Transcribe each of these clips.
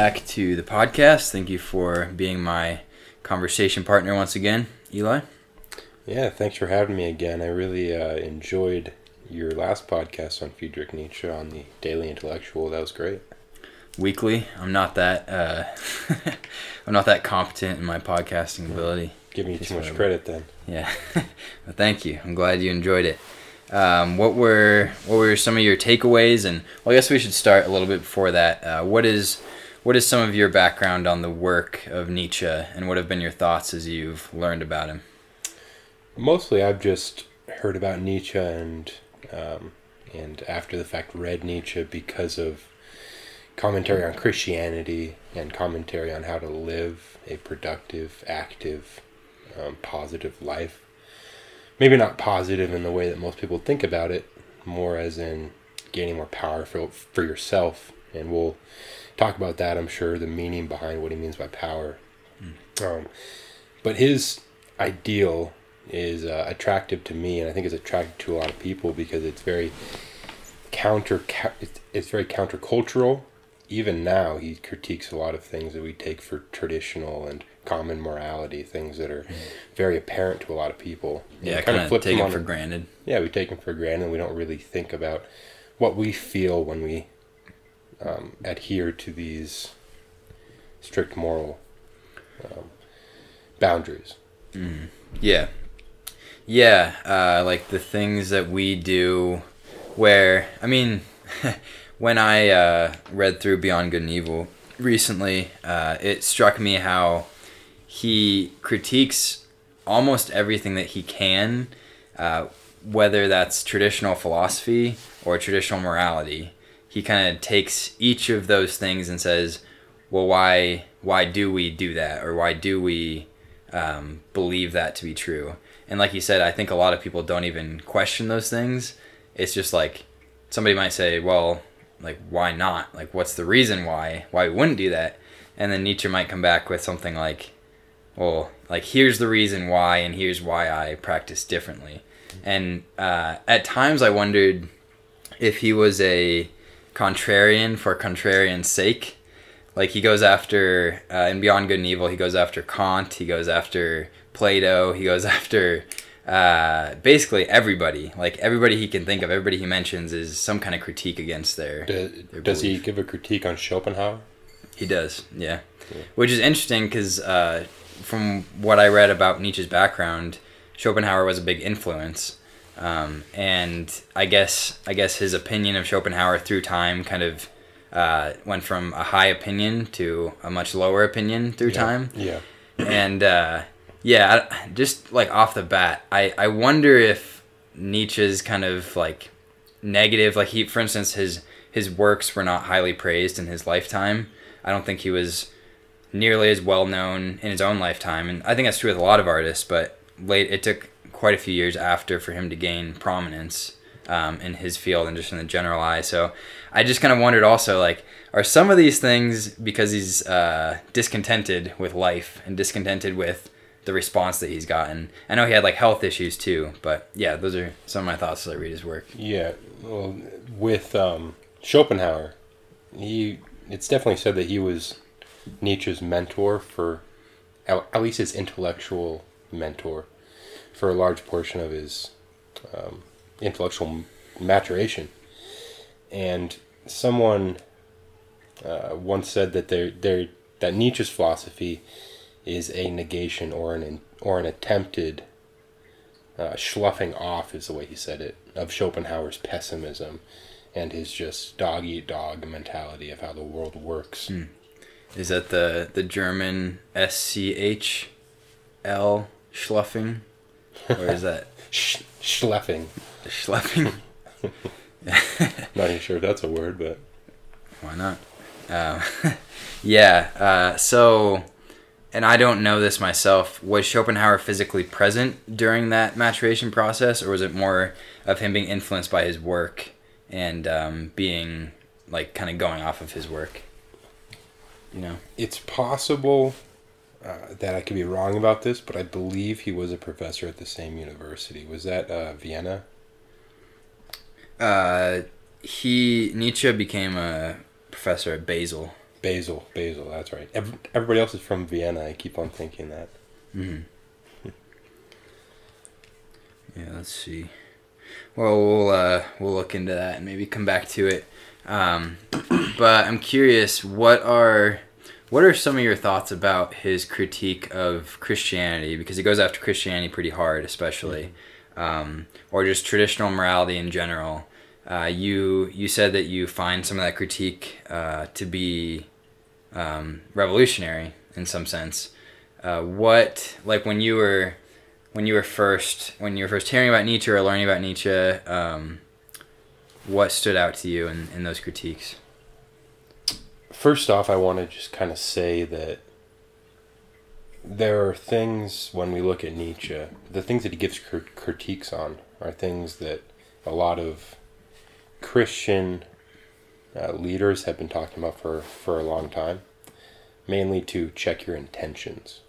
back to the podcast. Thank you for being my conversation partner once again, Eli. Yeah, thanks for having me again. I really uh, enjoyed your last podcast on Friedrich Nietzsche on the Daily Intellectual. That was great. Weekly, I'm not that uh, I'm not that competent in my podcasting ability. Giving you Just too much whatever. credit then. Yeah, well, thank you. I'm glad you enjoyed it. Um, what were what were some of your takeaways? And well, I guess we should start a little bit before that. Uh, what is what is some of your background on the work of Nietzsche, and what have been your thoughts as you've learned about him? Mostly, I've just heard about Nietzsche and um, and after the fact read Nietzsche because of commentary on Christianity and commentary on how to live a productive, active, um, positive life. Maybe not positive in the way that most people think about it, more as in gaining more power for, for yourself. And we'll talk about that, I'm sure, the meaning behind what he means by power. Um, but his ideal is uh, attractive to me, and I think it's attractive to a lot of people because it's very counter. It's, it's very countercultural. Even now, he critiques a lot of things that we take for traditional and common morality, things that are very apparent to a lot of people. Yeah, we kind of flip take them it for granted. yeah, we take them for granted. and We don't really think about what we feel when we um, adhere to these strict moral um, boundaries. Yeah. Yeah, uh, like the things that we do where, I mean, when I uh, read through Beyond Good and Evil recently, uh, it struck me how he critiques almost everything that he can, uh, whether that's traditional philosophy or traditional morality. He kind of takes each of those things and says, well, why, why do we do that? Or why do we um, believe that to be true. And like you said, I think a lot of people don't even question those things. It's just like somebody might say, well, like, why not? Like, what's the reason why? Why we wouldn't do that? And then Nietzsche might come back with something like, well, like, here's the reason why, and here's why I practice differently. And uh, at times I wondered if he was a contrarian for contrarian's sake like he goes after uh, in Beyond Good and Evil, he goes after Kant, he goes after Plato, he goes after uh, basically everybody. Like everybody he can think of, everybody he mentions is some kind of critique against their. Does, Their does he give a critique on Schopenhauer? He does, yeah. Yeah. Which is interesting because uh, from what I read about Nietzsche's background, Schopenhauer was a big influence. Um, and I guess I guess his opinion of Schopenhauer through time kind of uh, went from a high opinion to a much lower opinion through time Yeah. and uh, yeah, I- just like off the bat, I I wonder if Nietzsche's kind of like negative, like he, for instance, his his works were not highly praised in his lifetime. I don't think he was nearly as well known in his own lifetime, and I think that's true with a lot of artists. But late, it took quite a few years after for him to gain prominence um, in his field and just in the general eye. So I just kind of wondered also, like, are some of these things because he's uh, discontented with life and discontented with the response that he's gotten? I know he had like health issues too, but yeah, those are some of my thoughts as I read his work. Yeah. Well, with um, Schopenhauer, he it's definitely said that he was Nietzsche's mentor for, at at least his intellectual mentor, for a large portion of his um, intellectual maturation. And someone uh, once said that there there that Nietzsche's philosophy is a negation or an or an attempted uh, off is the way he said it of Schopenhauer's pessimism and his just dog eat dog mentality of how the world works. Is that the the German S C H L schluffing, or is that Sh- schloughing. schluffing? Not even sure if that's a word, but Why not? Um, yeah. Uh, so, and I don't know this myself. Was Schopenhauer physically present during that maturation process, or was it more of him being influenced by his work and um, being like kind of going off of his work? You know. it's possible uh, that I could be wrong about this, but I believe he was a professor at the same university. Was that uh, Vienna? Uh, he Nietzsche became a professor at Basel. Basel, Basel. That's right. Every, everybody else is from Vienna. I keep on thinking that. Mm-hmm. yeah, let's see. Well, we'll uh, we'll look into that and maybe come back to it. Um, but I'm curious, what are what are some of your thoughts about his critique of Christianity? Because he goes after Christianity pretty hard, especially, um, or just traditional morality in general. Uh, you you said that you find some of that critique uh, to be um, revolutionary in some sense. Uh, what like when you were when you were first when you were first hearing about Nietzsche or learning about Nietzsche, um, what stood out to you in, in those critiques? First off, I want to just kind of say that there are things when we look at Nietzsche, the things that he gives critiques on are things that a lot of Christian uh, leaders have been talking about for, for a long time, mainly to check your intentions.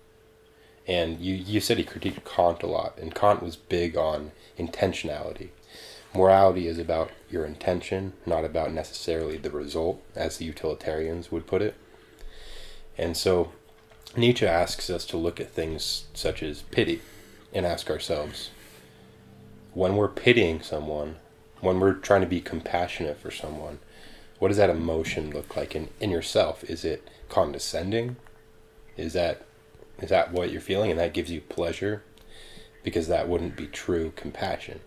And you, you said he critiqued Kant a lot, and Kant was big on intentionality. Morality is about your intention, not about necessarily the result, as the utilitarians would put it. And so Nietzsche asks us to look at things such as pity and ask ourselves when we're pitying someone, when we're trying to be compassionate for someone, what does that emotion look like in, in yourself? Is it condescending? Is that is that what you're feeling and that gives you pleasure? Because that wouldn't be true compassion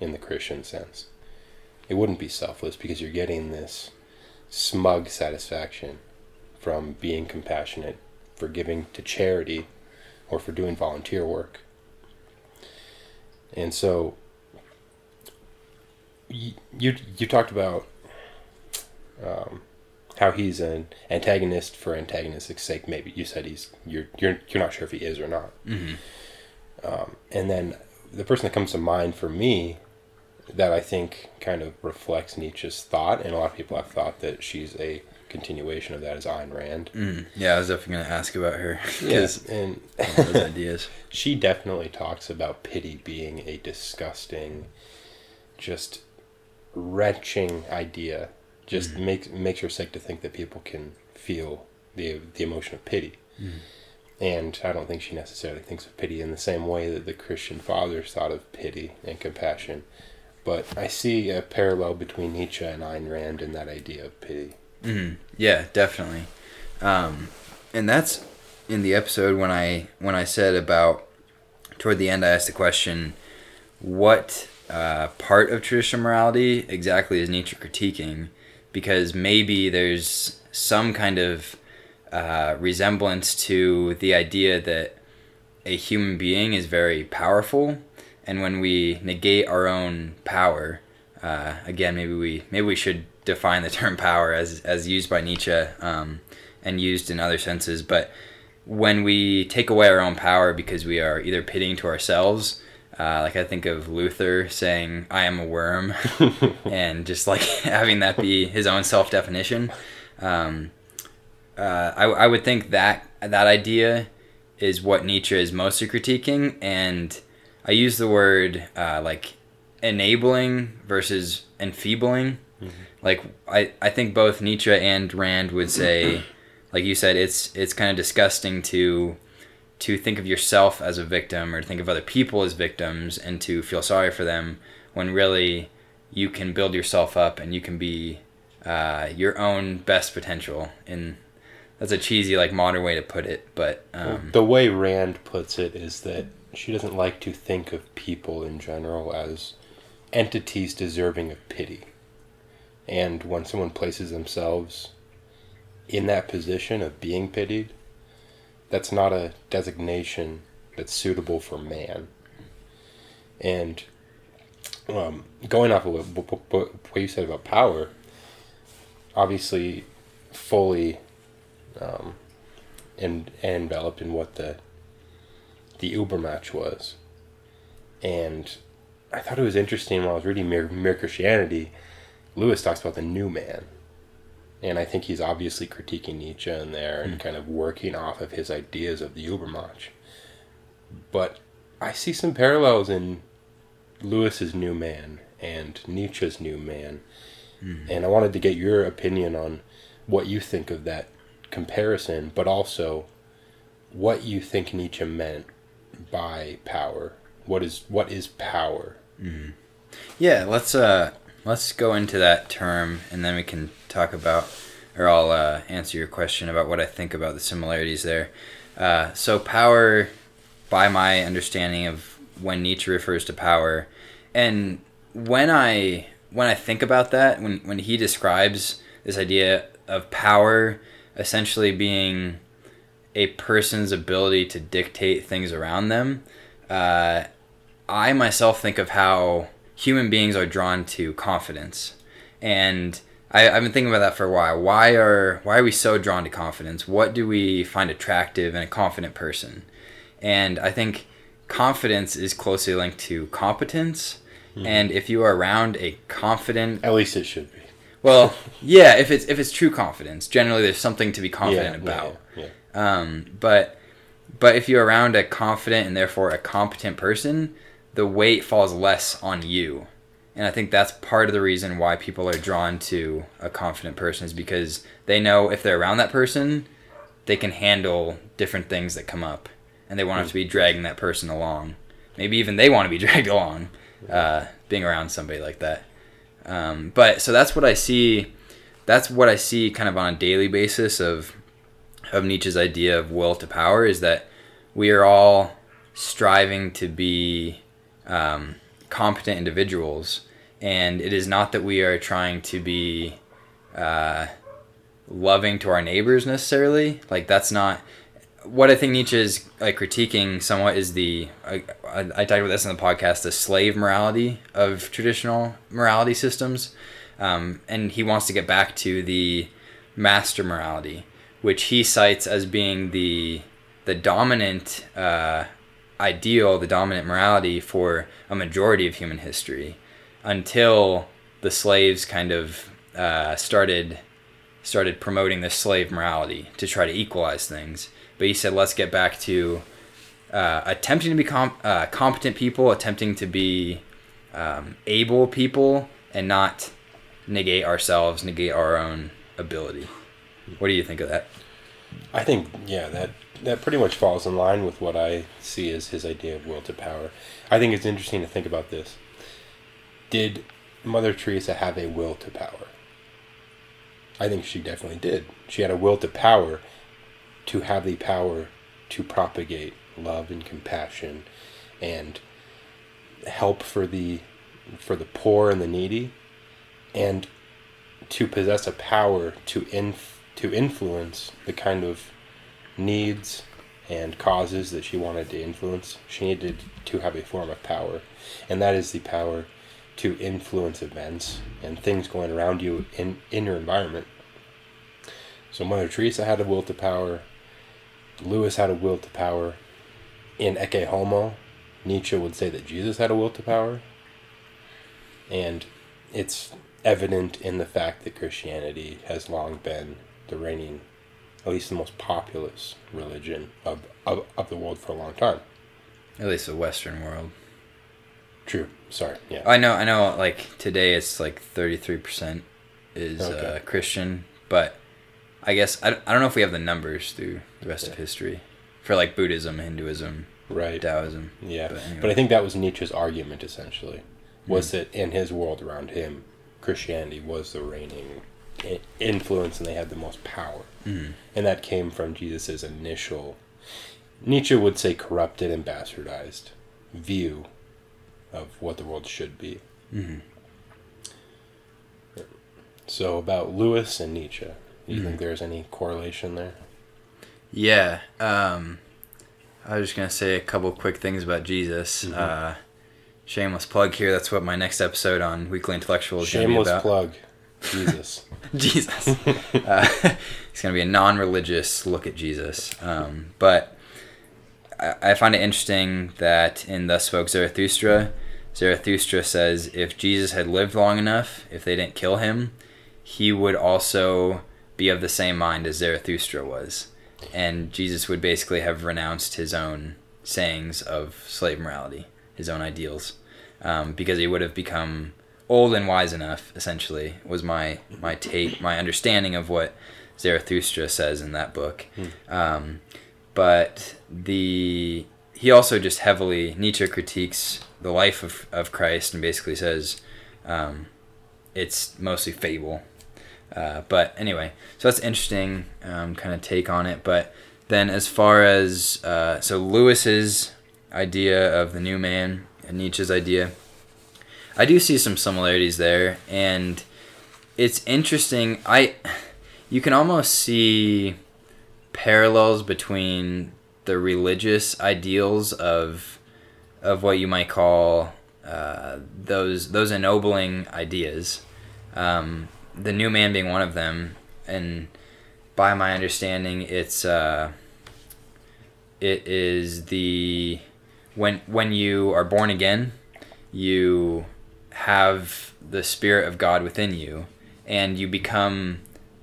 in the Christian sense. It wouldn't be selfless because you're getting this smug satisfaction from being compassionate, for giving to charity, or for doing volunteer work. And so you you, you talked about um, how he's an antagonist for antagonistic sake. Maybe you said he's you're you're you're not sure if he is or not. Mm-hmm. Um, and then the person that comes to mind for me that I think kind of reflects Nietzsche's thought, and a lot of people have thought that she's a continuation of that is Ayn Rand. Mm, yeah, I was definitely going to ask about her. Yes, yeah, and those ideas. She definitely talks about pity being a disgusting, just retching idea. Just mm. makes makes her sick to think that people can feel the the emotion of pity. Mm. And I don't think she necessarily thinks of pity in the same way that the Christian fathers thought of pity and compassion. But I see a parallel between Nietzsche and Ayn Rand in that idea of pity. Mm-hmm. Yeah, definitely. Um, and that's in the episode when I when I said about toward the end I asked the question, what uh, part of traditional morality exactly is Nietzsche critiquing? Because maybe there's some kind of uh, resemblance to the idea that a human being is very powerful, and when we negate our own power, uh, again, maybe we maybe we should define the term power as as used by Nietzsche um, and used in other senses, but when we take away our own power because we are either pitying to ourselves uh, like I think of Luther saying, "I am a worm," and just like having that be his own self definition. Um, uh, I, I would think that that idea is what Nietzsche is mostly critiquing, and I use the word uh, like enabling versus enfeebling. Mm-hmm. Like I, I think both Nietzsche and Rand would say, like you said, it's it's kind of disgusting to to think of yourself as a victim or to think of other people as victims and to feel sorry for them when really you can build yourself up and you can be uh, your own best potential and that's a cheesy like modern way to put it but um, the way rand puts it is that she doesn't like to think of people in general as entities deserving of pity and when someone places themselves in that position of being pitied that's not a designation that's suitable for man. And um, going off of what, you said about power, obviously, fully um, and enveloped in what the the Übermensch was, and I thought it was interesting when I was reading Mere, Mere Christianity. Lewis talks about the new man, and I think he's obviously critiquing Nietzsche in there and mm. kind of working off of his ideas of the Übermensch. But I see some parallels in Lewis's New Man and Nietzsche's New Man, mm. and I wanted to get your opinion on what you think of that comparison, but also what you think Nietzsche meant by power. What is what is power? Yeah, let's uh let's go into that term and then we can talk about or I'll uh, answer your question about what I think about the similarities there. Uh, so power, by my understanding of when Nietzsche refers to power, and when I when I think about that, when when he describes this idea of power essentially being a person's ability to dictate things around them, uh, I myself think of how human beings are drawn to confidence, and I, I've been thinking about that for a while. Why are why are we so drawn to confidence? What do we find attractive in a confident person? And I think confidence is closely linked to competence. And if you are around a confident, At least it should be. well, yeah, if it's if it's true confidence, generally there's something to be confident about. Yeah, yeah. Um, but but if you're around a confident and therefore a competent person, the weight falls less on you. And I think that's part of the reason why people are drawn to a confident person is because they know if they're around that person, they can handle different things that come up, and they won't have to be dragging that person along. Maybe even they want to be dragged along, uh, being around somebody like that. Um, but so that's what I see. That's what I see kind of on a daily basis of of Nietzsche's idea of will to power is that we are all striving to be um, competent individuals, and it is not that we are trying to be uh, loving to our neighbors necessarily. Like that's not what I think Nietzsche is like critiquing somewhat is the I, I, I talked about this in the podcast the slave morality of traditional morality systems, um, and he wants to get back to the master morality, which he cites as being the the dominant uh, ideal, the dominant morality for a majority of human history, until the slaves kind of uh, started started promoting this slave morality to try to equalize things. But he said, let's get back to uh, attempting to be com- uh, competent people, attempting to be um, able people, and not negate ourselves, negate our own ability. What do you think of that? I think yeah that that pretty much falls in line with what I see as his idea of will to power. I think it's interesting to think about this. Did Mother Teresa have a will to power? I think she definitely did. She had a will to power to have the power to propagate love and compassion and help for the for the poor and the needy and to possess a power to inf- to influence the kind of needs and causes that she wanted to influence. She needed to have a form of power and that is the power to influence events and things going around you in in your environment. So mother teresa had a will to power. Lewis had a will to power. In ecce homo nietzsche would say that jesus had a will to power. And it's evident in the fact that Christianity has long been the reigning, at least the most populous religion of, of, of the world for a long time. At least the Western world. True. Sorry. Yeah. I know. I know. Like today, it's like thirty three percent is uh, Okay. Christian, but I guess I, don't- I don't know if we have the numbers through the rest of history for like Buddhism, Hinduism, right. Taoism. Yeah. But But. I think that was Nietzsche's argument essentially, was that in his world around him, Christianity was the reigning influence and they had the most power. Mhm. And that came from Jesus's initial, Nietzsche would say corrupted and bastardized view of what the world should be. Mhm. So about Lewis and Nietzsche, do you Mhm. think there's any correlation there? Yeah. Um, I was just gonna say a couple quick things about Jesus. Mhm. Uh, shameless plug here. That's what my next episode on Weekly Intellectual is gonna be Shameless plug, Jesus. Jesus. uh, it's going to be a non religious look at Jesus. Um, but I, I find it interesting that in Thus Spoke Zarathustra, Zarathustra says if Jesus had lived long enough, if they didn't kill him, he would also be of the same mind as Zarathustra was. And Jesus would basically have renounced his own sayings of slave morality, his own ideals, um, because he would have become old and wise enough essentially was my my take my understanding of what Zarathustra says in that book. Um, but the he also just heavily Nietzsche critiques the life of, of Christ and basically says um, it's mostly fable. Uh, but anyway, so that's interesting um, kind of take on it. But then as far as uh, so Lewis's idea of the new man and Nietzsche's idea, I do see some similarities there, and it's interesting. I you can almost see parallels between the religious ideals of of what you might call uh, those those ennobling ideas. Um, the new man being one of them, and by my understanding, it's uh, it is the when when you are born again, you have the spirit of God within you, and you become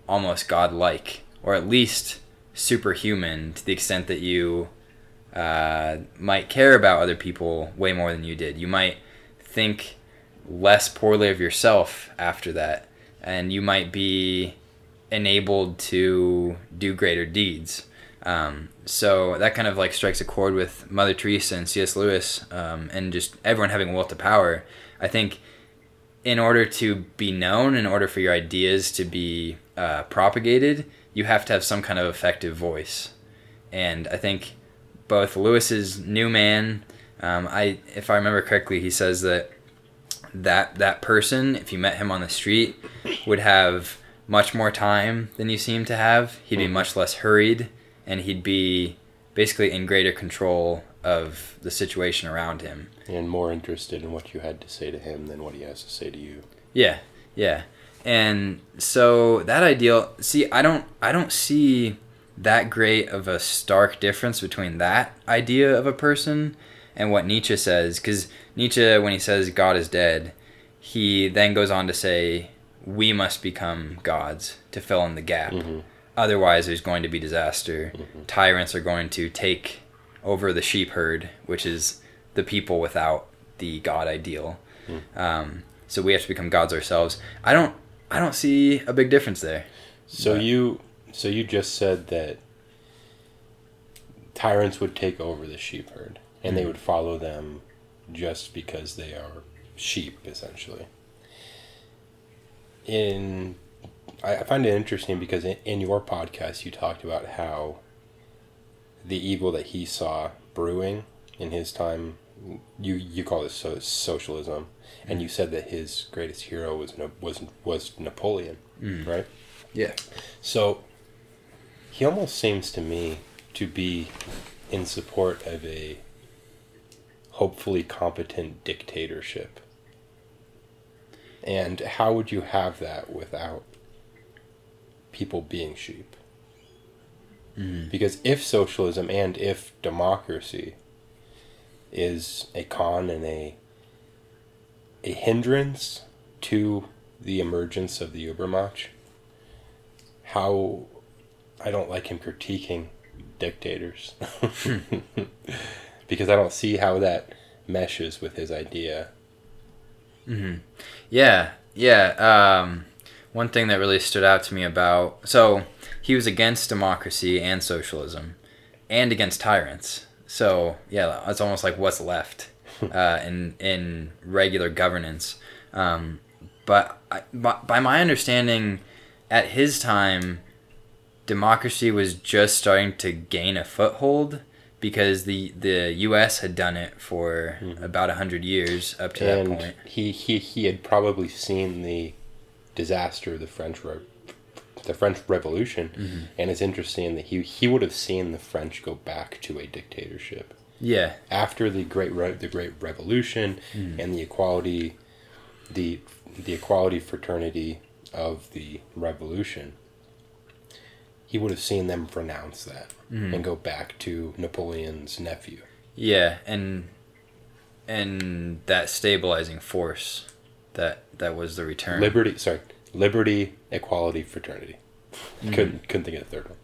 almost godlike, or at least superhuman to the extent that you uh, might care about other people way more than you did. You might think less poorly of yourself after that, and you might be enabled to do greater deeds. Um, so that kind of like strikes a chord with Mother Teresa and C.S. Lewis, um, and just everyone having will to power. I think in order to be known, in order for your ideas to be uh, propagated, you have to have some kind of effective voice. And I think both Lewis's New Man, um, I if I remember correctly, he says that that that person, if you met him on the street, would have much more time than you seem to have. He'd be much less hurried, and he'd be basically in greater control of the situation around him. And more interested in what you had to say to him than what he has to say to you. Yeah, yeah. And so that ideal, see, I don't I don't see that great of a stark difference between that idea of a person and what Nietzsche says cuz Nietzsche when he says God is dead, he then goes on to say we must become gods to fill in the gap. Mhm. Otherwise there's going to be disaster. Mhm. Tyrants are going to take over the sheep herd, which is the people without the god ideal. Um, so we have to become gods ourselves. I don't I don't see a big difference there. So But- you so you just said that tyrants would take over the sheep herd and they Mhm. would follow them just because they are sheep essentially. In I I find it interesting because in, in your podcast you talked about how the evil that he saw brewing in his time you you call it so, socialism and you said that his greatest hero was was was Napoleon, Mm. right? Yeah. So he almost seems to me to be in support of a hopefully competent dictatorship. And how would you have that without people being sheep? Mm. Because if socialism and if democracy is a con and a a hindrance to the emergence of the Übermensch, how I don't like him critiquing dictators. because I don't see how that meshes with his idea. hmm Yeah, yeah. Um, one thing that really stood out to me about so he was against democracy and socialism, and against tyrants. So yeah, it's almost like what's left uh, in in regular governance. Um, but I, by, by my understanding, at his time, democracy was just starting to gain a foothold because the the U.S. had done it for Mhm. about a hundred years up to that point. he, he he had probably seen the disaster of the French Re- the French Revolution, Mhm. and it's interesting that he he would have seen the French go back to a dictatorship Yeah. after the great Re- the Great Revolution Mm. and the equality the the equality fraternity of the revolution. He would have seen them renounce that Mhm. and go back to Napoleon's nephew. Yeah, and and that stabilizing force that that was the return. Liberty, sorry, liberty, equality, fraternity. Mhm. Couldn't couldn't think of the third one.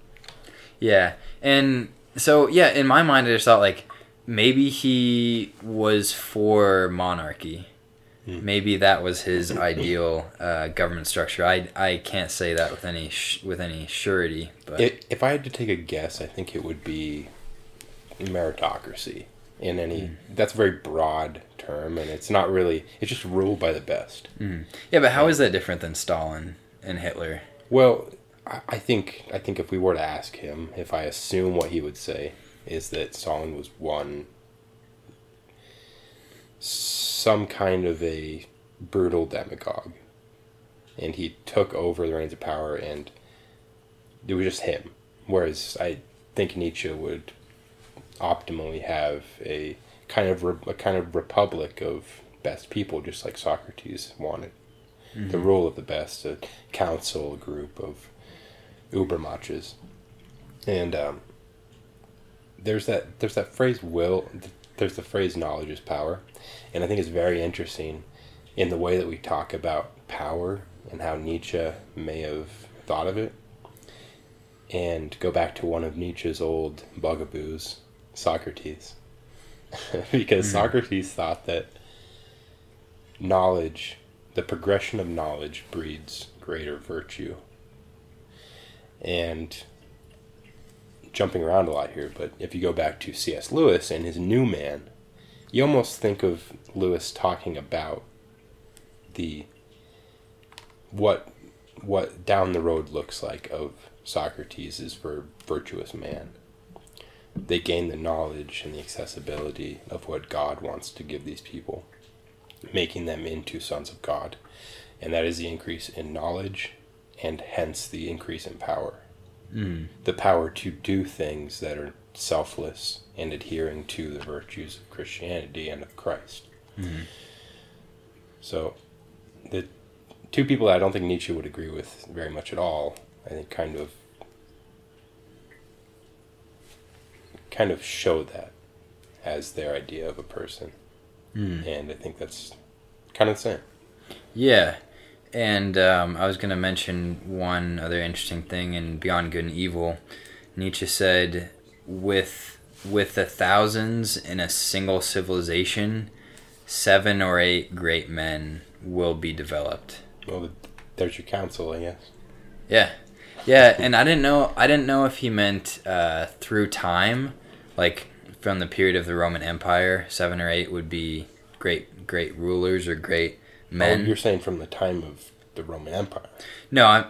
Yeah, and so yeah, in my mind, I just thought like maybe he was for monarchy, maybe that was his ideal uh, government structure. I, I can't say that with any sh- with any surety, but If, if I had to take a guess, I think it would be meritocracy. In any, that's a very broad term, and it's not really. It's just ruled by the best. Hmm. yeah. But how is that different than Stalin and Hitler? Well, I, I think I think if we were to ask him, if I assume what he would say is that Stalin was one some kind of a brutal demagogue, and he took over the reins of power, and it was just him. Whereas I think Nietzsche would optimally have a kind of re- a kind of republic of best people, just like Socrates wanted. The rule of the best, a council, group of Übermensches, and um, there's that there's that phrase will there's the phrase knowledge is power, and I think it's very interesting in the way that we talk about power and how Nietzsche may have thought of it. And go back to one of Nietzsche's old bugaboos, Socrates. because hmm. Socrates thought that knowledge, the progression of knowledge, breeds greater virtue. And jumping around a lot here, but if you go back to C.S. Lewis and his New Man, you almost think of Lewis talking about the what what down the road looks like of Socrates is for virtuous man. They gain the knowledge and the accessibility of what God wants to give these people, making them into sons of God. And that is the increase in knowledge and hence the increase in power. Mm. The power to do things that are selfless and adhering to the virtues of Christianity and of Christ. Mhm. So, the two people I don't think Nietzsche would agree with very much at all, I think kind of kind of show that as their idea of a person. Mm. And I think that's kind of the same. Yeah, and um, I was going to mention one other interesting thing in Beyond Good and Evil. Nietzsche said, "With with the thousands in a single civilization, seven or eight great men will be developed." Well, there's your counsel, I guess. Yeah, yeah, and I didn't know. I didn't know if he meant uh, through time, like from the period of the Roman Empire, seven or eight would be great, great rulers or great oh, men. Oh, you're saying from the time of the Roman Empire, no, I'm,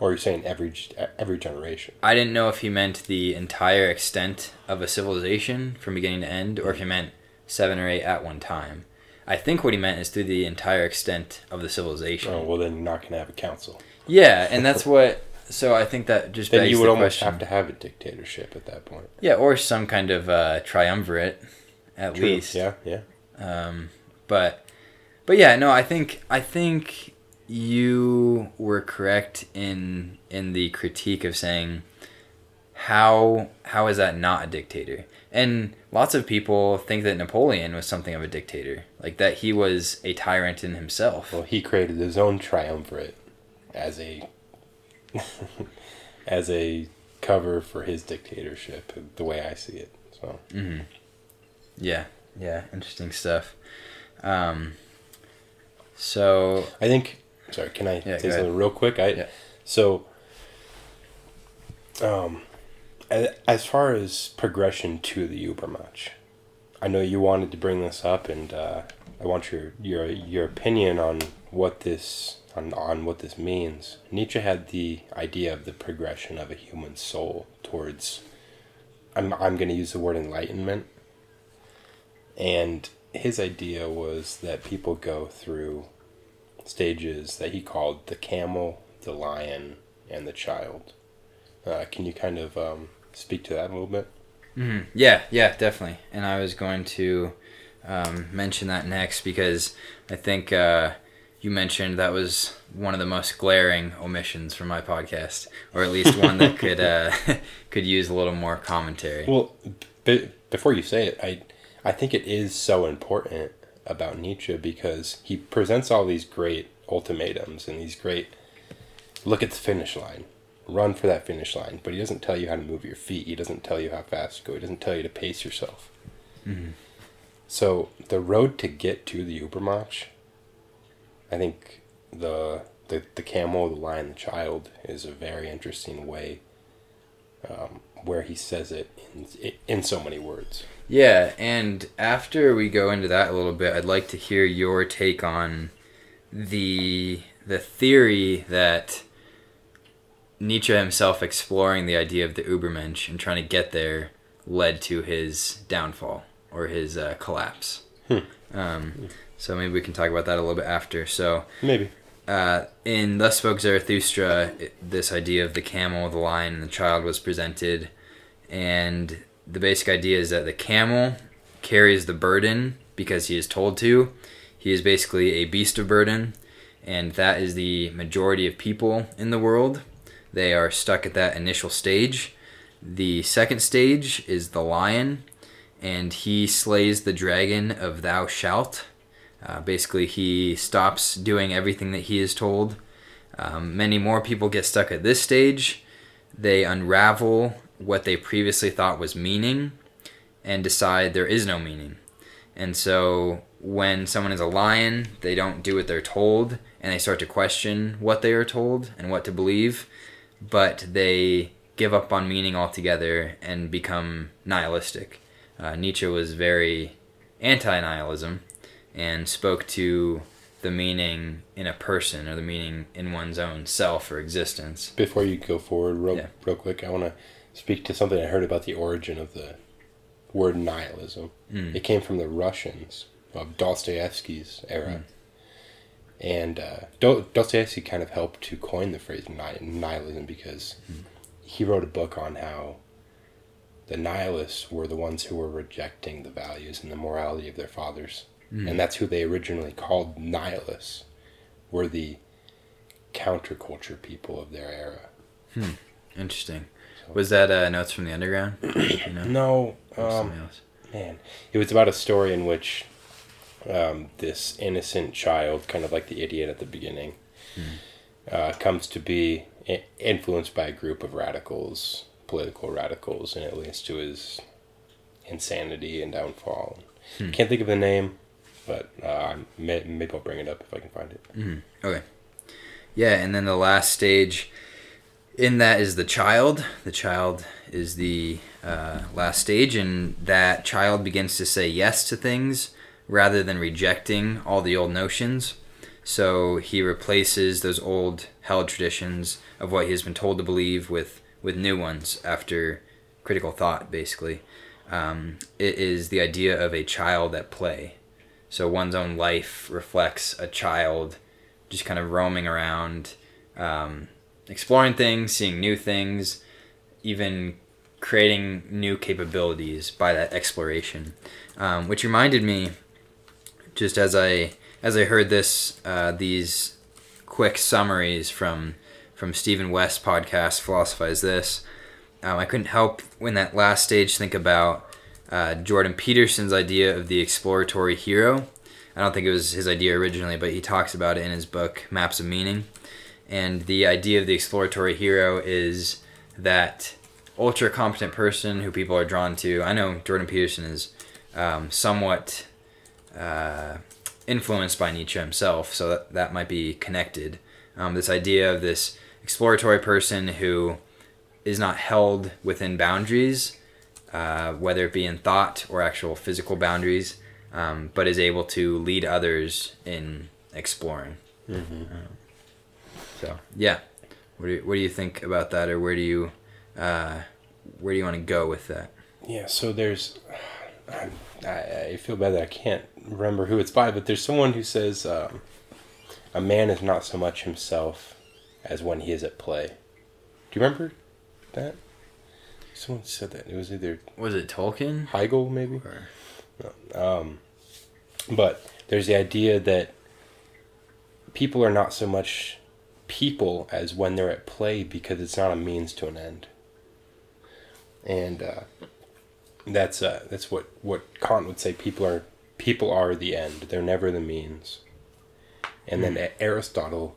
or you're saying every every generation. I didn't know if he meant the entire extent of a civilization from beginning to end, or if he meant seven or eight at one time. I think what he meant is through the entire extent of the civilization. Oh well, then you're not gonna have a council. Yeah, and that's what. So I think that just Then you would the almost question. have to have a dictatorship at that point. Yeah, or some kind of uh, triumvirate, at True. least. Yeah, yeah. Um, but, but yeah, no, I think I think you were correct in in the critique of saying how how is that not a dictator? And lots of people think that Napoleon was something of a dictator, like that he was a tyrant in himself. Well, he created his own triumvirate as a as a cover for his dictatorship, the way I see it. So hmm Yeah, yeah, interesting stuff. Um, so I think. Sorry, can I Yeah, say something real quick? I Yeah. so. Um, as far as progression to the Übermensch, I know you wanted to bring this up, and uh, I want your your your opinion on what this on on what this means. Nietzsche had the idea of the progression of a human soul towards. I'm I'm going to use the word enlightenment. And his idea was that people go through stages that he called the camel, the lion, and the child. Uh, can you kind of um, speak to that a little bit? hmm Yeah, yeah, definitely. And I was going to um, mention that next because I think uh, you mentioned that was one of the most glaring omissions from my podcast, or at least one that could uh, could use a little more commentary. Well, b- before you say it, I I think it is so important about Nietzsche because he presents all these great ultimatums and these great look at the finish line, run for that finish line, but he doesn't tell you how to move your feet. He doesn't tell you how fast to go. He doesn't tell you to pace yourself. Mhm. So the road to get to the Übermensch I think the the the camel, the lion, the child is a very interesting way um, where he says it in in so many words. Yeah, and after we go into that a little bit, I'd like to hear your take on the the theory that Nietzsche himself exploring the idea of the Übermensch and trying to get there led to his downfall or his uh, collapse. Hmm. Um, so maybe we can talk about that a little bit after. So Maybe. uh, in Thus Spoke Zarathustra, it- this idea of the camel, the lion, and the child was presented. And the basic idea is that the camel carries the burden because he is told to. He is basically a beast of burden, and that is the majority of people in the world. They are stuck at that initial stage. The second stage is the lion, and he slays the dragon of Thou Shalt. Uh, basically, he stops doing everything that he is told. Um, many more people get stuck at this stage. They unravel what they previously thought was meaning and decide there is no meaning. And so, when someone is a lion, they don't do what they're told and they start to question what they are told and what to believe, but they give up on meaning altogether and become nihilistic. Uh, Nietzsche was very anti nihilism and spoke to the meaning in a person or the meaning in one's own self or existence. Before you go forward, real, Yeah. real quick, I want to speak to something I heard about the origin of the word nihilism. Mm. It came from the Russians of Dostoevsky's era. And uh, Do- Dostoevsky kind of helped to coin the phrase ni- nihilism because he wrote a book on how the nihilists were the ones who were rejecting the values and the morality of their fathers. Mm. And that's who they originally called nihilists, were the counterculture people of their era. Interesting. So- Was that uh, Notes from the Underground? you know? No, um, else? man, it was about a story in which um, this innocent child, kind of like the idiot at the beginning, uh, comes to be influenced by a group of radicals, political radicals, and it leads to his insanity and downfall. Hmm. Can't think of the name, but uh, may, maybe I'll bring it up if I can find it. Mhm. Okay. Yeah, and then the last stage in that is the child. The child is the uh, last stage, and that child begins to say yes to things rather than rejecting all the old notions. So he replaces those old held traditions of what he has been told to believe with, with new ones after critical thought, basically. Um, it is the idea of a child at play. So one's own life reflects a child just kind of roaming around, um, exploring things, seeing new things, even creating new capabilities by that exploration. Um, which reminded me, just as I as I heard this, uh, these quick summaries from from Stephen West podcast, philosophize this. Um, I couldn't help when that last stage think about uh, Jordan Peterson's idea of the exploratory hero. I don't think it was his idea originally, but he talks about it in his book Maps of Meaning. And the idea of the exploratory hero is that ultra competent person who people are drawn to. I know Jordan Peterson is um, somewhat uh, influenced by Nietzsche himself, so that, that might be connected. Um, this idea of this exploratory person who is not held within boundaries, uh, whether it be in thought or actual physical boundaries, um, but is able to lead others in exploring. Mm-hmm. So yeah, what do you, what do you think about that, or where do you uh, where do you want to go with that? Yeah, so there's. I, I feel bad that I can't remember who it's by, but there's someone who says um, a man is not so much himself as when he is at play. Do you remember that? Someone said that. It was either Was it Tolkien? Hegel, maybe? Or, Um, but there's the idea that people are not so much people as when they're at play because it's not a means to an end. And uh, that's uh, that's what, what Kant would say. People are people are the end. They're never the means. And then Aristotle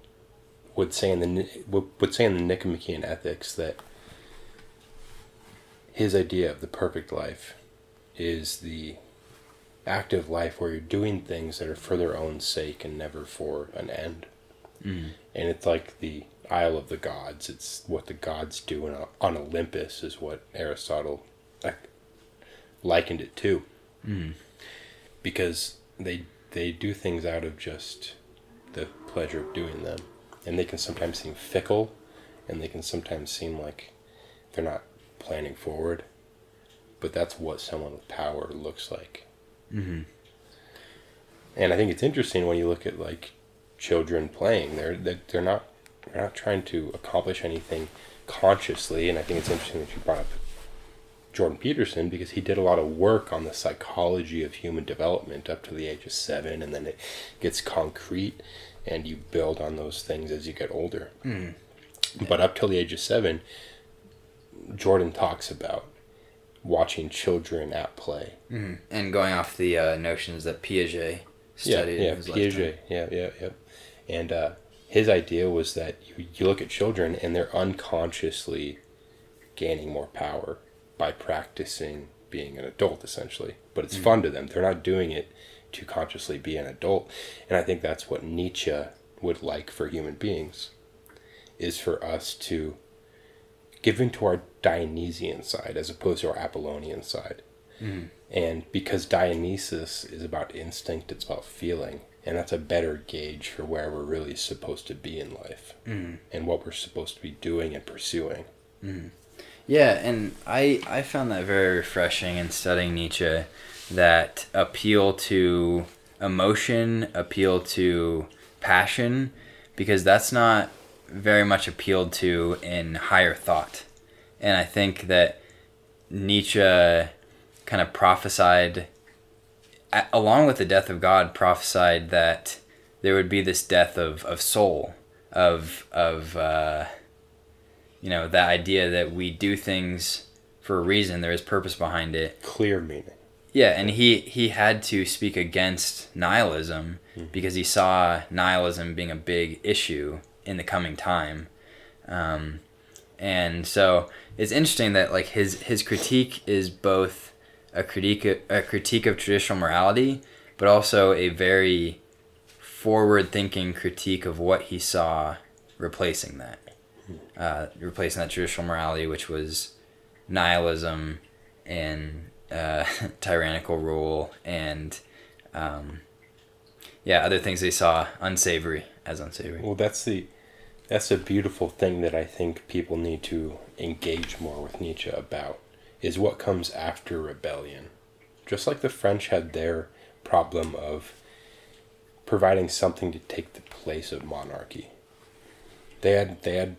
would say in the would would say in the Nicomachean Ethics that his idea of the perfect life is the active life where you're doing things that are for their own sake and never for an end. Mm. And it's like the Isle of the Gods. It's what the gods do on, on Olympus, is what Aristotle like, likened it to. Mm. Because they they do things out of just the pleasure of doing them, and they can sometimes seem fickle, and they can sometimes seem like they're not planning forward. But that's what someone with power looks like. Mm-hmm. And I think it's interesting when you look at like children playing. They're they're not they're not trying to accomplish anything consciously. And I think it's interesting that you brought up Jordan Peterson because he did a lot of work on the psychology of human development up to the age of seven, and then it gets concrete, and you build on those things as you get older. Mm. But up till the age of seven, Jordan talks about watching children at play. Mm-hmm. And going off the uh, notions that Piaget studied. Yeah, yeah, Piaget. Yeah, yeah, yeah. And uh, his idea was that you, you look at children and they're unconsciously gaining more power by practicing being an adult, essentially. But it's fun to them. They're not doing it to consciously be an adult. And I think that's what Nietzsche would like for human beings, is for us to give to our Dionysian side as opposed to our Apollonian side. Mhm. And because Dionysus is about instinct, it's about feeling. And that's a better gauge for where we're really supposed to be in life Mhm. and what we're supposed to be doing and pursuing. Yeah, and I I found that very refreshing in studying Nietzsche, that appeal to emotion, appeal to passion, because that's not very much appealed to in higher thought, and I think that Nietzsche kind of prophesied, along with the death of God, prophesied that there would be this death of, of soul, of of uh, you know the idea that we do things for a reason there is purpose behind it. Clear meaning. yeah and he he had to speak against nihilism because he saw nihilism being a big issue in the coming time um, and so it's interesting that like his his critique is both a critique a critique of traditional morality but also a very forward thinking critique of what he saw replacing that uh, replacing that traditional morality, which was nihilism and uh, tyrannical rule and um, yeah, other things they saw unsavory as unsavory. Well, that's the that's a beautiful thing that I think people need to engage more with Nietzsche about is what comes after rebellion. Just like the French had their problem of providing something to take the place of monarchy. They had they had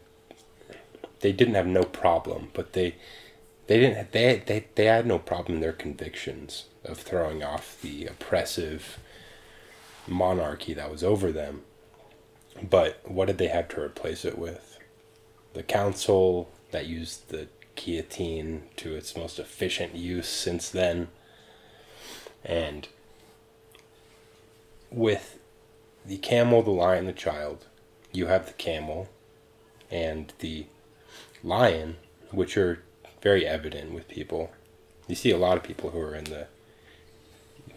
they didn't have no problem, but they they didn't they they they had no problem in their convictions of throwing off the oppressive monarchy that was over them. But what did they have to replace it with? The council that used the guillotine to its most efficient use since then. And with the camel, the lion, the child, you have the camel and the lion, which are very evident with people. You see a lot of people who are in the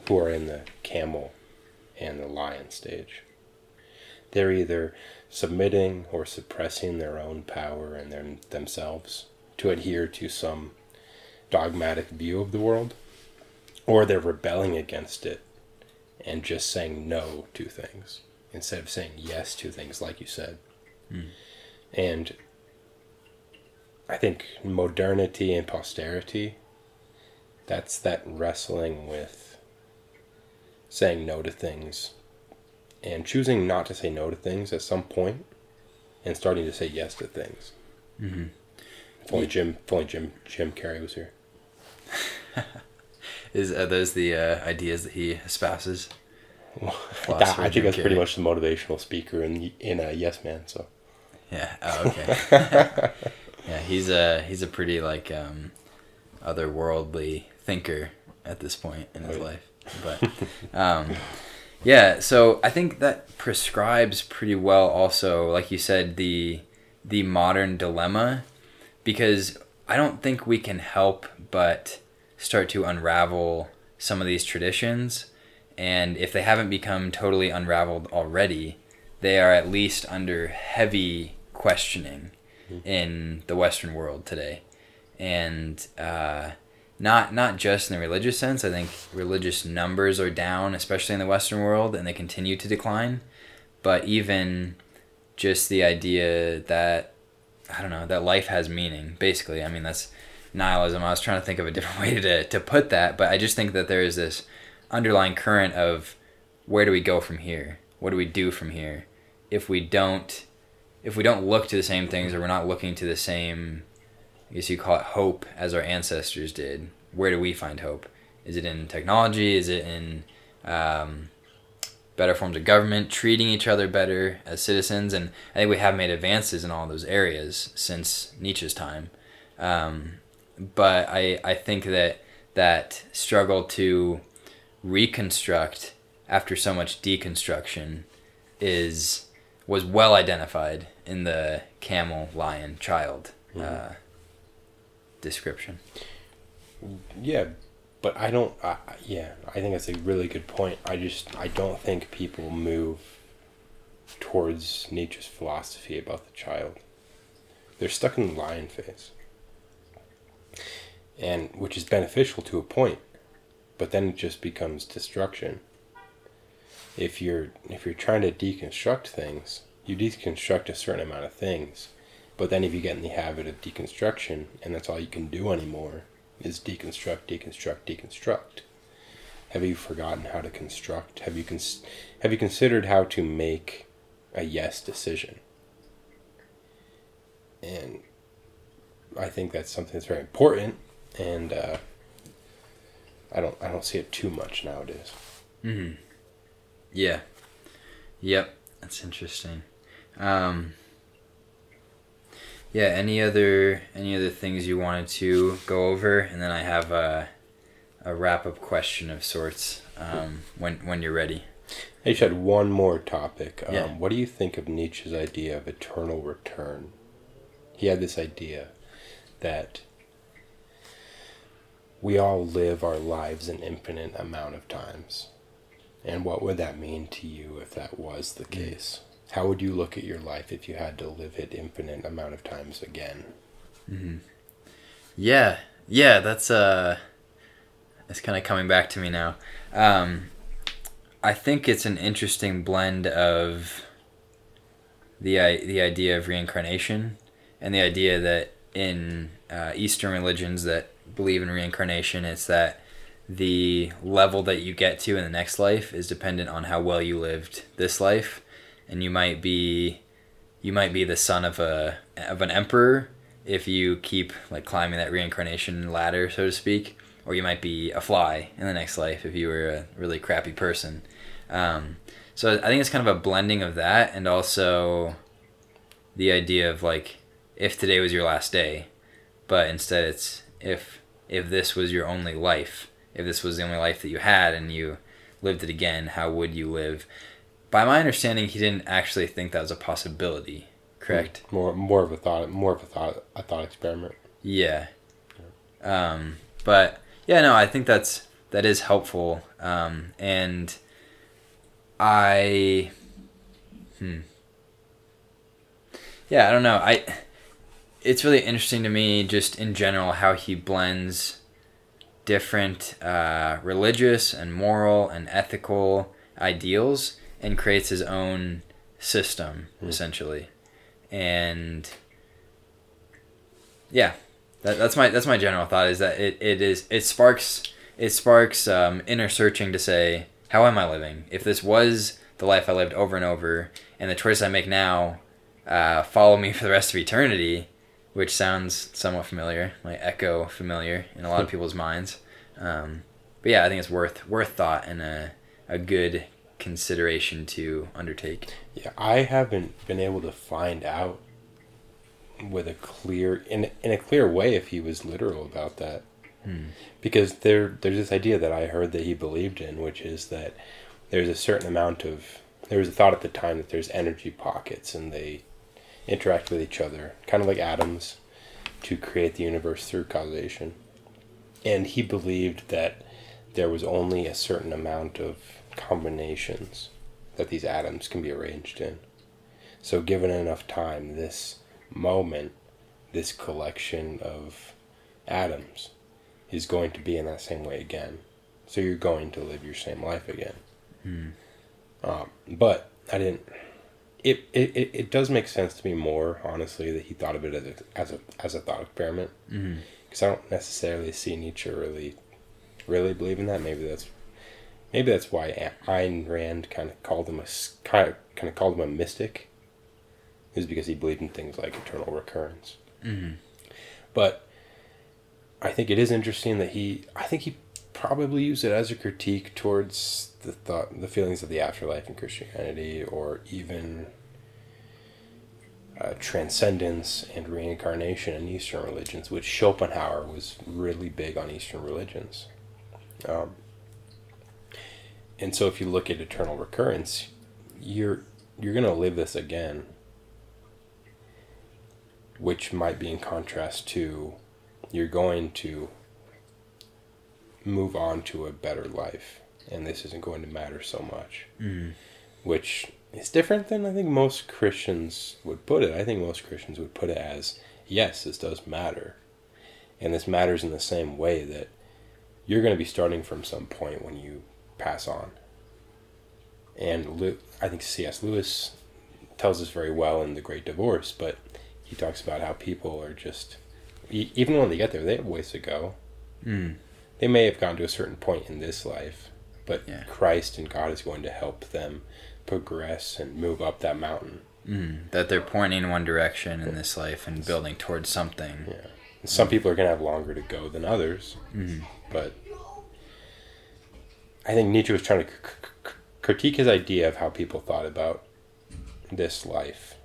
who are in the camel and the lion stage. They're either submitting or suppressing their own power and their, themselves to adhere to some dogmatic view of the world, or they're rebelling against it and just saying no to things instead of saying yes to things, like you said. Hmm. And I think modernity and posterity, that's that wrestling with saying no to things and choosing not to say no to things at some point and starting to say yes to things. Mm-hmm. If only Jim, if only Jim, Jim Carrey was here. Is are those the uh, ideas that he espouses? That, I think that's pretty much the motivational speaker in in a Yes Man. So Yeah. Oh, okay. yeah, he's a he's a pretty like um, otherworldly thinker at this point in his Oh, yeah. life. But um, yeah, so I think that prescribes pretty well. Also, like you said, the the modern dilemma, because I don't think we can help but start to unravel some of these traditions, and if they haven't become totally unraveled already, they are at least under heavy questioning in the Western world today, and uh, not not just in the religious sense. I think religious numbers are down, especially in the Western world, and they continue to decline. But even just the idea that I don't know that life has meaning. Basically, I mean that's nihilism. I was trying to think of a different way to to put that, but I just think that there is this underlying current of where do we go from here? What do we do from here? If we don't if we don't look to the same things or we're not looking to the same I guess you call it hope as our ancestors did, where do we find hope? Is it in technology? Is it in um, better forms of government, treating each other better as citizens? And I think we have made advances in all those areas since Nietzsche's time. Um, but I, I think that that struggle to reconstruct after so much deconstruction is was well identified in the camel lion child uh, description Yeah, but I don't. Yeah, I think that's a really good point. I just I don't think people move towards Nietzsche's philosophy about the child. They're stuck in the lion phase, and which is beneficial to a point, but then it just becomes destruction. If you're if you're trying to deconstruct things, you deconstruct a certain amount of things, but then if you get in the habit of deconstruction and that's all you can do anymore, is deconstruct, deconstruct, deconstruct. Have you forgotten how to construct? Have you cons- have you considered how to make a yes decision? And I think that's something that's very important, and uh, I don't I don't see it too much nowadays. Mm-hmm. Yeah. Yep. That's interesting. Um, yeah. Any other any other things you wanted to go over, and then I have a a wrap up question of sorts. Um, when when you're ready. I just had one more topic. Um, Yeah. What do you think of Nietzsche's idea of eternal return? He had this idea that we all live our lives an infinite amount of times. And what would that mean to you if that was the case? How would you look at your life if you had to live it infinite amount of times again? Mm-hmm. Yeah. Yeah. That's uh. It's kind of coming back to me now. Um, I think it's an interesting blend of the the idea of reincarnation and the idea that in uh, Eastern religions that believe in reincarnation, it's that the level that you get to in the next life is dependent on how well you lived this life, and you might be you might be the son of a of an emperor if you keep like climbing that reincarnation ladder, so to speak, or you might be a fly in the next life if you were a really crappy person. Um, so I think it's kind of a blending of that and also the idea of like if today was your last day, but instead it's if if this was your only life, if this was the only life that you had and you lived it again, how would you live? By my understanding, he didn't actually think that was a possibility. Correct. More more of a thought more of a thought a thought experiment. Yeah. Um, but yeah, no, I think that's that is helpful. Um, and I, hmm. Yeah, I don't know. I. It's really interesting to me, just in general, how he blends different uh, religious and moral and ethical ideals and creates his own system, essentially. And yeah, that, that's my that's my general thought is that it, it is it sparks it sparks um, inner searching to say how am I living? If this was the life I lived over and over and the choice I make now uh, follow me for the rest of eternity which sounds somewhat familiar like echo familiar in a lot of people's minds. Um, but yeah I think it's worth worth thought and a, a good consideration to undertake Yeah, I haven't been able to find out with a clear in in a clear way if he was literal about that. Hmm. Because there there's this idea that I heard that he believed in, which is that there's a certain amount of there was a thought at the time that there's energy pockets and they interact with each other, kind of like atoms, to create the universe through causation. And he believed that there was only a certain amount of combinations that these atoms can be arranged in. So, given enough time, this moment, this collection of atoms, is going to be in that same way again. So, you're going to live your same life again. Hmm. Um, but I didn't. It, it, it, it does make sense to me more, honestly, that he thought of it as a, as a, as a thought experiment. Because I don't necessarily see Nietzsche really, really believe in that. Maybe that's, maybe that's why Ayn Rand kind of called him a kind of called him a mystic. Is because he believed in things like eternal recurrence. Mhm. But I think it is interesting that he. I think he probably used it as a critique towards the thought, the feelings of the afterlife in Christianity, or even uh, transcendence and reincarnation in Eastern religions, which Schopenhauer was really big on Eastern religions. Um, and so, if you look at eternal recurrence, you're you're gonna live this again, which might be in contrast to you're going to move on to a better life, and this isn't going to matter so much Mhm. which is different than I think most Christians would put it. I think most Christians would put it as yes, this does matter. And this matters in the same way that you're going to be starting from some point when you pass on. And I think C.S. Lewis tells us very well in The Great Divorce, but he talks about how people are just, even when they get there, they have ways to go. Mm. They may have gotten to a certain point in this life, but Yeah. Christ and God is going to help them progress and move up that mountain. Mm. That they're pointing in one direction in this life and building towards something. Yeah. Some people are going to have longer to go than others, Mhm. but I think Nietzsche was trying to c- c- critique his idea of how people thought about this life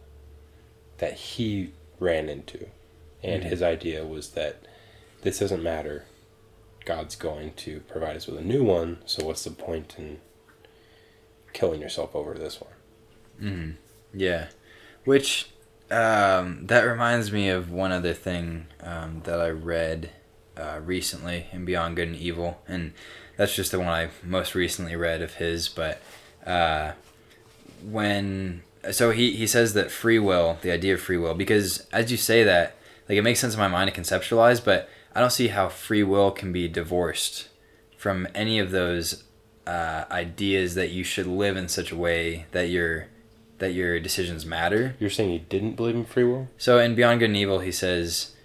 that he ran into. And Mhm. his idea was that this doesn't matter. God's going to provide us with a new one, so what's the point in killing yourself over this one? Mm. Yeah. Which, um, that reminds me of one other thing um, that I read uh, recently in Beyond Good and Evil. And that's just the one I most recently read of his. But uh, when. So he, he says that free will, the idea of free will, because as you say that, like it makes sense in my mind to conceptualize, but I don't see how free will can be divorced from any of those uh, ideas that you should live in such a way that your that your decisions matter. You're saying he didn't believe in free will? So in Beyond Good and Evil, he says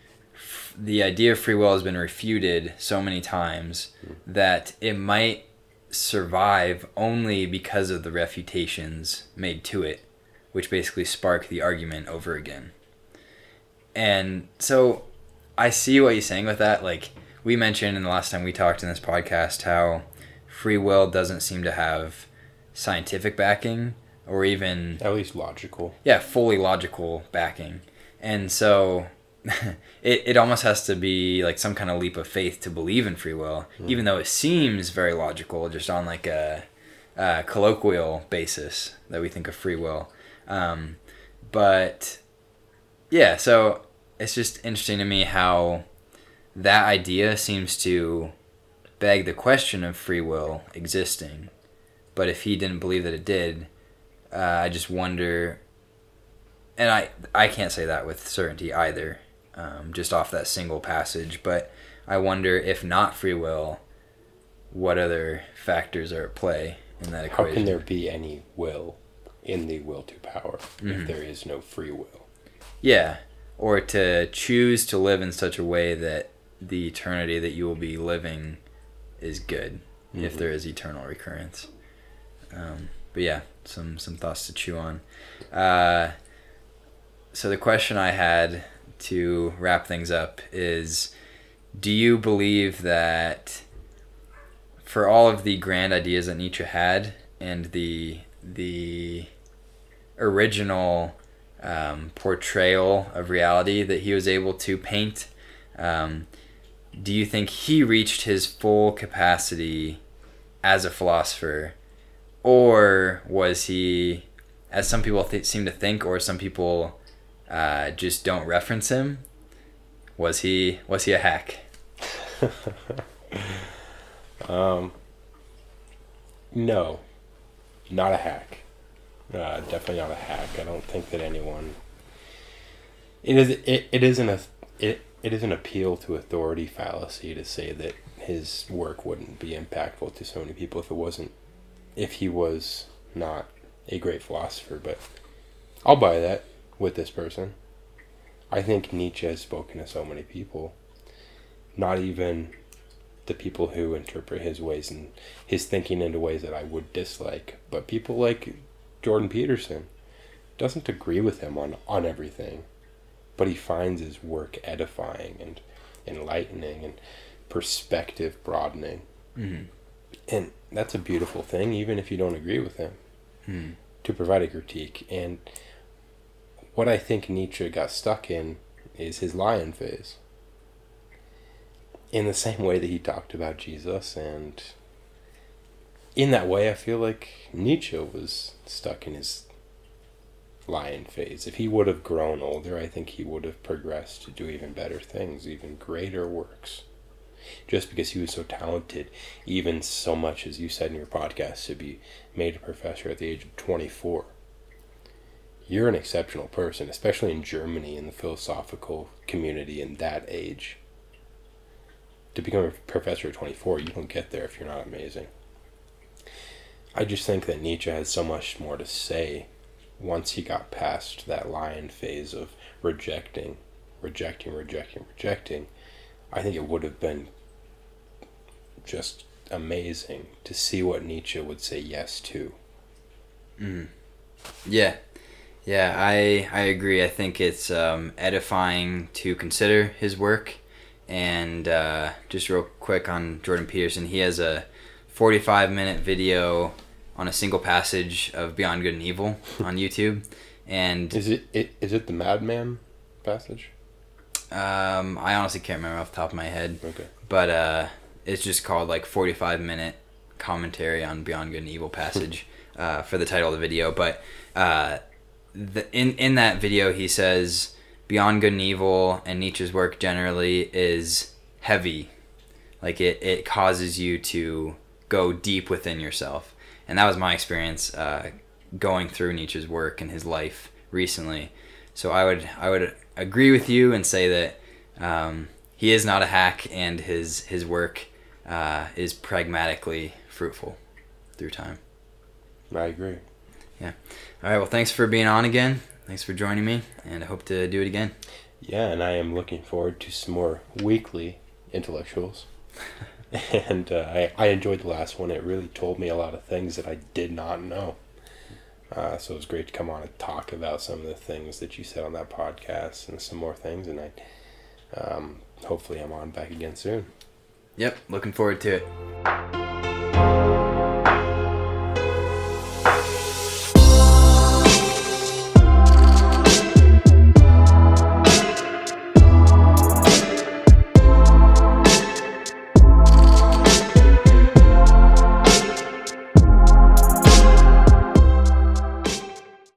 the idea of free will has been refuted so many times mm-hmm. that it might survive only because of the refutations made to it, which basically spark the argument over again. And so I see what you're saying with that. Like we mentioned in the last time we talked in this podcast how free will doesn't seem to have scientific backing or even At least logical. yeah fully logical backing and so it, it almost has to be like some kind of leap of faith to believe in free will even though it seems very logical just on like a, a colloquial basis that we think of free will. Um, but yeah so it's just interesting to me how that idea seems to beg the question of free will existing. But if he didn't believe that it did uh, I just wonder, and I I can't say that with certainty either, um, just off that single passage. But I wonder if not free will, what other factors are at play in that equation? How can there be any will in the will to power Mhm. if there is no free will? Yeah, or to choose to live in such a way that the eternity that you will be living is good, if Mhm. there is eternal recurrence. Um, but yeah, some some thoughts to chew on. Uh, so the question I had to wrap things up is, do you believe that for all of the grand ideas that Nietzsche had and the the original um, portrayal of reality that he was able to paint. Um, do you think he reached his full capacity as a philosopher, or was he, as some people th- seem to think, or some people uh, just don't reference him? Was he was he a hack? Um, no, not a hack. Uh, definitely not a hack. I don't think that anyone. It is. It, it isn't a. It it is an appeal to authority fallacy to say that his work wouldn't be impactful to so many people if it wasn't. If he was not a great philosopher, but I'll buy that with this person. I think Nietzsche has spoken to so many people. Not even the people who interpret his ways and his thinking into ways that I would dislike, but people like Jordan Peterson doesn't agree with him on, on everything, but he finds his work edifying and enlightening and perspective broadening. Mm-hmm. And that's a beautiful thing, even if you don't agree with him, Mm-hmm. to provide a critique. And what I think Nietzsche got stuck in is his lion phase. In the same way that he talked about Jesus, and in that way, I feel like Nietzsche was stuck in his lion phase. If he would have grown older, I think he would have progressed to do even better things, even greater works. Just because he was so talented, even so much as you said in your podcast, to be made a professor at the age of 24 you're an exceptional person, especially in Germany in the philosophical community in that age. To become a professor at 24, you don't get there if you're not amazing. I just think that Nietzsche has so much more to say once he got past that lion phase of rejecting, rejecting, rejecting, rejecting. I think it would have been just amazing to see what Nietzsche would say yes to. Mm. Yeah, yeah, I I agree. I think it's um, edifying to consider his work, and uh, just real quick on Jordan Peterson, he has a forty-five minute video on a single passage of Beyond Good and Evil on YouTube, and Is it, it is it the Madman passage? um, I honestly can't remember off the top of my head, Okay. but uh, it's just called like 45 minute commentary on Beyond Good and Evil passage uh, for the title of the video. But uh, the, in in that video, he says Beyond Good and Evil and Nietzsche's work generally is heavy, like it it causes you to go deep within yourself, and that was my experience uh, going through Nietzsche's work and his life recently. So I would I would agree with you and say that um, he is not a hack, and his his work uh, is pragmatically fruitful through time. I agree. All right. Well, thanks for being on again. Thanks for joining me, and I hope to do it again. Yeah, and I am looking forward to some more weekly intellectuals. and uh, I, I enjoyed the last one. It really told me a lot of things that I did not know. Uh, so it was great to come on and talk about some of the things that you said on that podcast and some more things. And I, um, hopefully, I'm on back again soon. Yep. Looking forward to it.